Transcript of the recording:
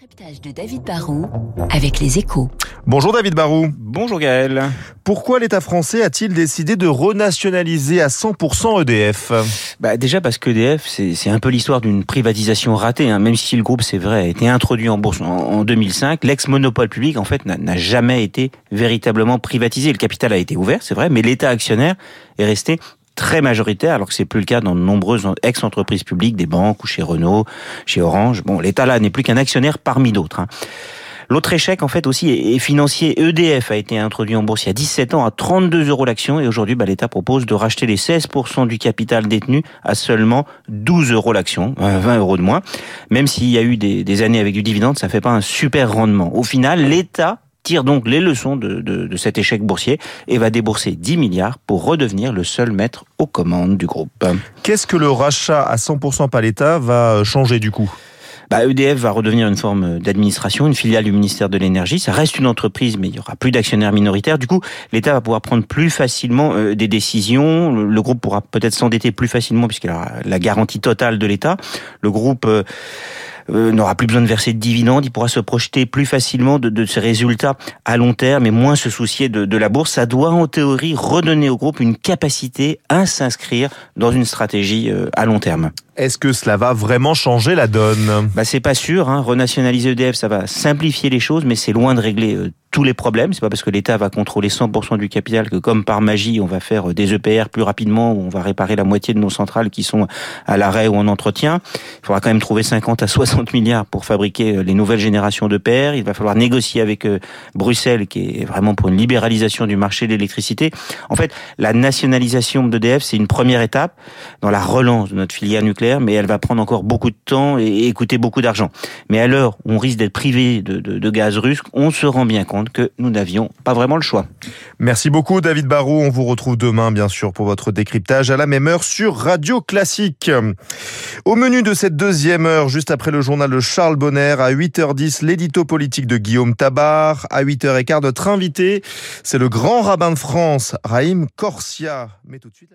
décryptage de David Barrault avec les échos. Bonjour David Barou. Bonjour Gaël. Pourquoi l'État français a-t-il décidé de renationaliser à 100% EDF bah Déjà parce qu'EDF, c'est un peu l'histoire d'une privatisation ratée. Hein. Même si le groupe, c'est vrai, a été introduit en bourse en, en 2005, l'ex-monopole public, en fait, n'a jamais été véritablement privatisé. Le capital a été ouvert, c'est vrai, mais l'État actionnaire est resté très majoritaire, alors que c'est plus le cas dans de nombreuses ex-entreprises publiques, des banques ou chez Renault, chez Orange. Bon, l'État là n'est plus qu'un actionnaire parmi d'autres. Hein. L'autre échec, en fait, aussi est financier. EDF a été introduit en bourse il y a 17 ans à 32 euros l'action et aujourd'hui, bah, l'État propose de racheter les 16% du capital détenu à seulement 12 euros l'action, 20 euros de moins. Même s'il y a eu des, des années avec du dividende, ça fait pas un super rendement. Au final, l'État tire donc les leçons de, de, de, cet échec boursier et va débourser 10 milliards pour redevenir le seul maître aux commandes du groupe. Qu'est-ce que le rachat à 100% par l'État va changer du coup? Bah, EDF va redevenir une forme d'administration, une filiale du ministère de l'énergie. Ça reste une entreprise, mais il y aura plus d'actionnaires minoritaires. Du coup, l'État va pouvoir prendre plus facilement euh, des décisions. Le, groupe pourra peut-être s'endetter plus facilement puisqu'il aura la garantie totale de l'État. Le groupe euh, euh, n'aura plus besoin de verser de dividendes, il pourra se projeter plus facilement de, de ses résultats à long terme et moins se soucier de, de, la bourse. Ça doit en théorie redonner au groupe une capacité à s'inscrire dans une stratégie euh, à long terme. Est-ce que cela va vraiment changer la donne? Bah, C'est pas sûr. Hein. Renationaliser EDF, ça va simplifier les choses, mais c'est loin de régler euh, tous les problèmes. C'est pas parce que l'État va contrôler 100% du capital que, comme par magie, on va faire des EPR plus rapidement ou on va réparer la moitié de nos centrales qui sont à l'arrêt ou en entretien. Il faudra quand même trouver 50 à 60 milliards pour fabriquer euh, les nouvelles générations d'EPR. Il va falloir négocier avec euh, Bruxelles, qui est vraiment pour une libéralisation du marché de l'électricité. En fait, la nationalisation d'EDF, c'est une première étape dans la relance de notre filière nucléaire, mais elle va prendre encore beaucoup de temps et, coûter beaucoup d'argent. Mais à l'heure où on risque d'être privé de, de, gaz russe, on se rend bien que nous n'avions pas vraiment le choix. Merci beaucoup David Barrault. On vous retrouve demain bien sûr pour votre décryptage à la même heure sur Radio Classique. Au menu de cette deuxième heure, juste après le journal de Charles Bonner, à 8h10, l'édito politique de Guillaume Tabar. À 8h15, notre invité, c'est le grand rabbin de France, Raïm Corsia. Mais tout de suite,